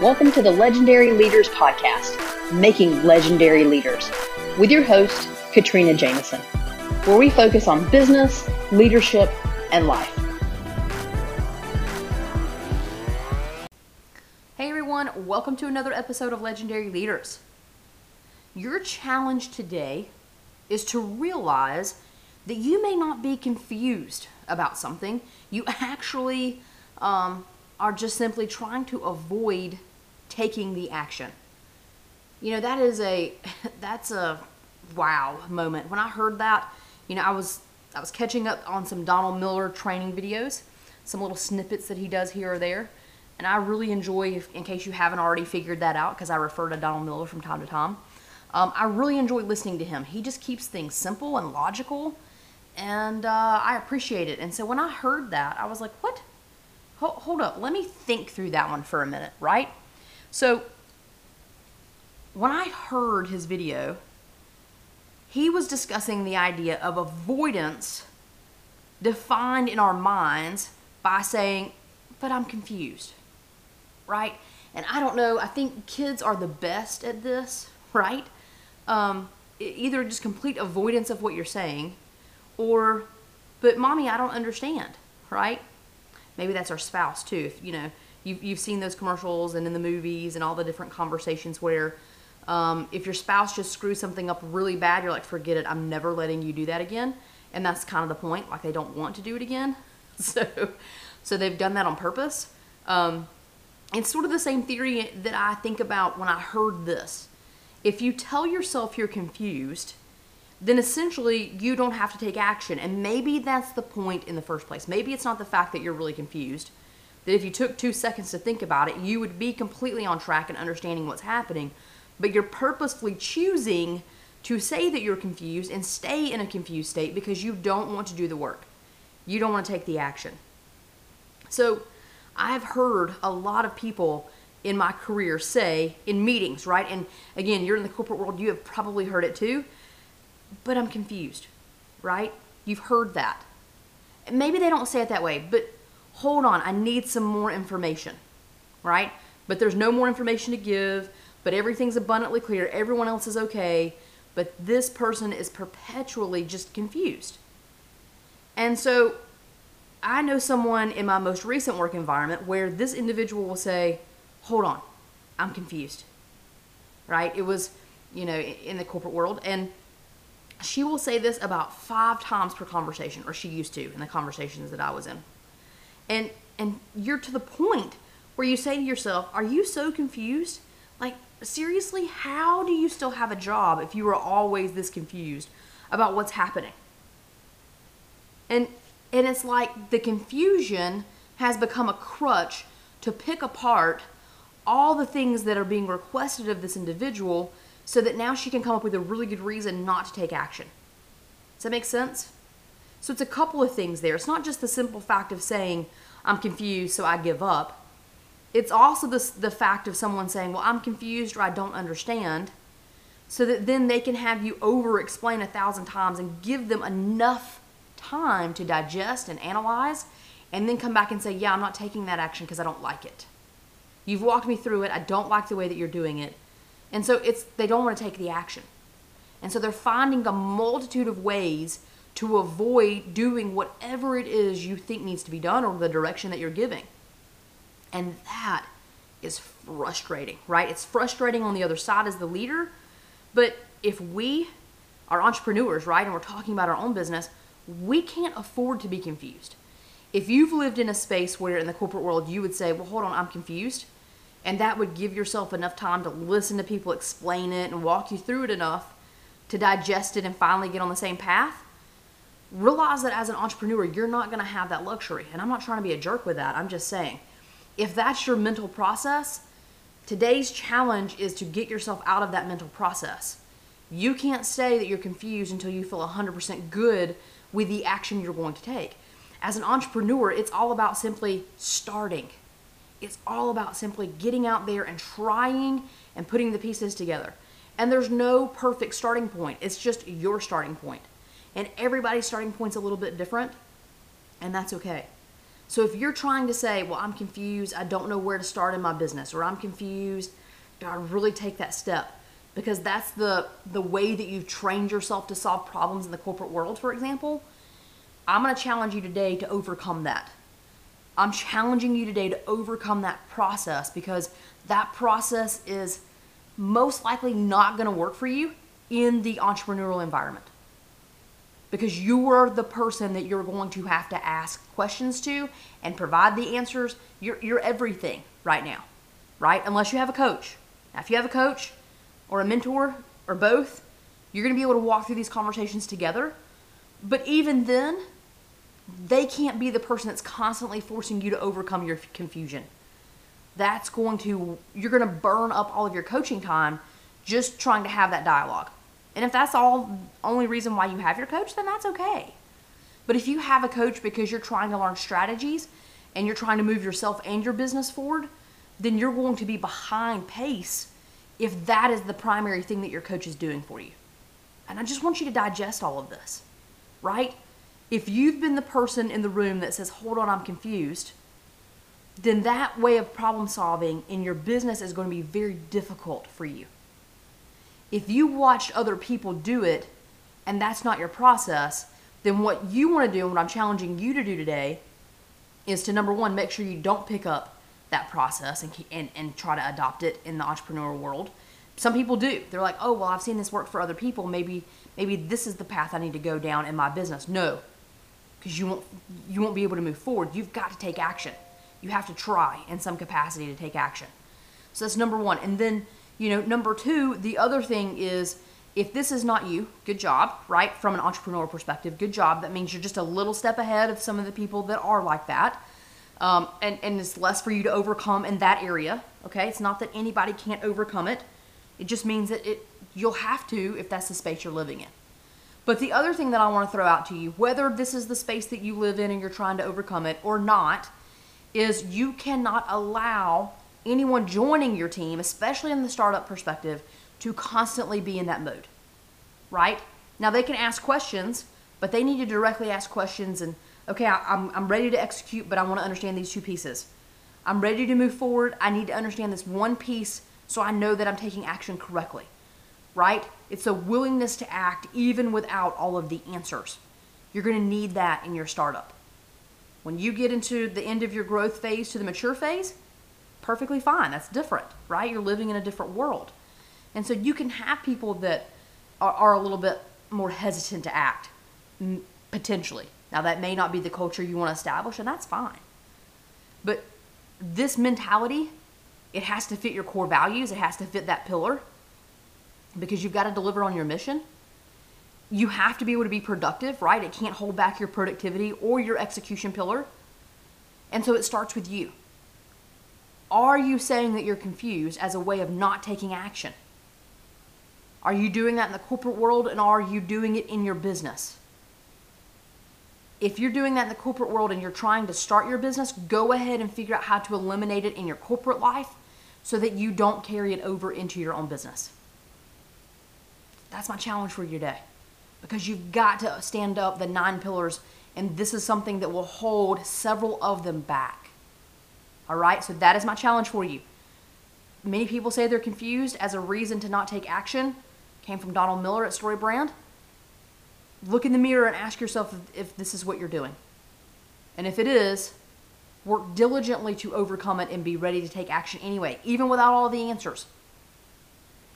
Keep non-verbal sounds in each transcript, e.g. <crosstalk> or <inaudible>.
Welcome to the Legendary Leaders Podcast, Making Legendary Leaders, with your host, Katrina Jameson, where we focus on business, leadership, and life. Hey everyone, welcome to another episode of Legendary Leaders. Your challenge today is to realize that you may not be confused about something. You actually um, are just simply trying to avoid taking the action. You know, that is a <laughs> that's a wow moment. When I heard that, you know, I was I was catching up on some Donald Miller training videos, some little snippets that he does here or there. And I really enjoy, in case you haven't already figured that out, because I refer to Donald Miller from time to time. Um, I really enjoy listening to him. He just keeps things simple and logical, and uh, I appreciate it. And so when I heard that, I was like, what? hold up, let me think through that one for a minute, right? So, when I heard his video, he was discussing the idea of avoidance defined in our minds by saying, but I'm confused, right? And I don't know, I think kids are the best at this, right? Um, either just complete avoidance of what you're saying or, but mommy, I don't understand, right? maybe that's our spouse too. If you know you've you've seen those commercials and in the movies and all the different conversations where um, if your spouse just screws something up really bad, you're like, forget it, I'm never letting you do that again. And that's kind of the point. Like they don't want to do it again, <laughs> so so they've done that on purpose. Um, it's sort of the same theory that I think about when I heard this. If you tell yourself you're confused, then essentially you don't have to take action. And maybe that's the point in the first place. Maybe it's not the fact that you're really confused. That if you took two seconds to think about it, you would be completely on track and understanding what's happening. But you're purposefully choosing to say that you're confused and stay in a confused state because you don't want to do the work. You don't want to take the action. So I've heard a lot of people in my career say in meetings, right? And again, you're in the corporate world, you have probably heard it too but I'm confused, right? You've heard that. Maybe they don't say it that way, but hold on, I need some more information, right? But there's no more information to give, but everything's abundantly clear, everyone else is okay, but this person is perpetually just confused. And so I know someone in my most recent work environment where this individual will say, Hold on, I'm confused. Right? It was, you know, in the corporate world. And she will say this about five times per conversation, or she used to in the conversations that I was in. And and you're to the point where you say to yourself, Are you so confused? Like, seriously, how do you still have a job if you are always this confused about what's happening? And and it's like the confusion has become a crutch to pick apart all the things that are being requested of this individual so that now she can come up with a really good reason not to take action. Does that make sense? So it's a couple of things there. It's not just the simple fact of saying, I'm confused, so I give up. It's also the, the fact of someone saying, Well, I'm confused or I don't understand, so that then they can have you over explain a thousand times and give them enough time to digest and analyze, and then come back and say, Yeah, I'm not taking that action because I don't like it. You've walked me through it. I don't like the way that you're doing it. And so it's they don't want to take the action. And so they're finding a multitude of ways to avoid doing whatever it is you think needs to be done or the direction that you're giving. And that is frustrating, right? It's frustrating on the other side as the leader, but if we are entrepreneurs, right, and we're talking about our own business, we can't afford to be confused. If you've lived in a space where in the corporate world you would say, well, hold on, I'm confused, and that would give yourself enough time to listen to people explain it and walk you through it enough to digest it and finally get on the same path realize that as an entrepreneur you're not going to have that luxury and i'm not trying to be a jerk with that i'm just saying if that's your mental process today's challenge is to get yourself out of that mental process you can't say that you're confused until you feel 100% good with the action you're going to take as an entrepreneur it's all about simply starting it's all about simply getting out there and trying and putting the pieces together. And there's no perfect starting point. It's just your starting point. And everybody's starting point's a little bit different, and that's okay. So if you're trying to say, well, I'm confused, I don't know where to start in my business, or I'm confused, do I really take that step? Because that's the the way that you've trained yourself to solve problems in the corporate world, for example. I'm to challenge you today to overcome that. I'm challenging you today to overcome that process because that process is most likely not going to work for you in the entrepreneurial environment because you're the person that you're going to have to ask questions to and provide the answers. You're, you're everything right now, right? Unless you have a coach. Now, if you have a coach or a mentor or both, you're going to be able to walk through these conversations together. But even then, they can't be the person that's constantly forcing you to overcome your confusion. That's going to, you're going to burn up all of your coaching time just trying to have that dialogue. And if that's all only reason why you have your coach, then that's okay. But if you have a coach because you're trying to learn strategies and you're trying to move yourself and your business forward, then you're going to be behind pace if that is the primary thing that your coach is doing for you. And I just want you to digest all of this, right? If you've been the person in the room that says, hold on, I'm confused, then that way of problem solving in your business is going to be very difficult for you if you watched other people do it and that's not your process, then what you want to do and what I'm challenging you to do today is to number one, make sure you don't pick up that process and, and, and try to adopt it in the entrepreneurial world. Some people do. They're like, oh, well, I've seen this work for other people. Maybe, maybe this is the path I need to go down in my business. No, because you won't, you won't be able to move forward. You've got to take action. You have to try in some capacity to take action. So that's number one. And then you know, number two, the other thing is if this is not you, good job, right? From an entrepreneurial perspective, good job. That means you're just a little step ahead of some of the people that are like that. Um, and, and it's less for you to overcome in that area. Okay, it's not that anybody can't overcome it. It just means that it you'll have to if that's the space you're living in. But the other thing that I want to throw out to you, whether this is the space that you live in and you're trying to overcome it or not, is you cannot allow anyone joining your team, especially in the startup perspective, to constantly be in that mode, right? Now they can ask questions, but they need to directly ask questions and, okay, I, I'm, I'm ready to execute, but I want to understand these two pieces. I'm ready to move forward. I need to understand this one piece so I know that I'm taking action correctly, right? It's a willingness to act even without all of the answers. You're going to need that in your startup. When you get into the end of your growth phase to the mature phase, perfectly fine. That's different, right? You're living in a different world. And so you can have people that are, are a little bit more hesitant to act, potentially. Now, that may not be the culture you want to establish, and that's fine. But this mentality, it has to fit your core values, it has to fit that pillar because you've got to deliver on your mission. You have to be able to be productive, right? It can't hold back your productivity or your execution pillar. And so it starts with you. Are you saying that you're confused as a way of not taking action? Are you doing that in the corporate world and are you doing it in your business? If you're doing that in the corporate world and you're trying to start your business, go ahead and figure out how to eliminate it in your corporate life so that you don't carry it over into your own business. That's my challenge for you today because you've got to stand up the nine pillars, and this is something that will hold several of them back. All right, so that is my challenge for you. Many people say they're confused as a reason to not take action. Came from Donald Miller at StoryBrand. Look in the mirror and ask yourself if, this is what you're doing. And if it is, work diligently to overcome it and be ready to take action anyway, even without all the answers.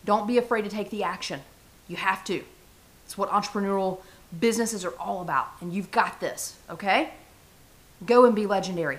Don't be afraid to take the action. You have to. It's what entrepreneurial businesses are all about. And you've got this, okay? Go and be legendary.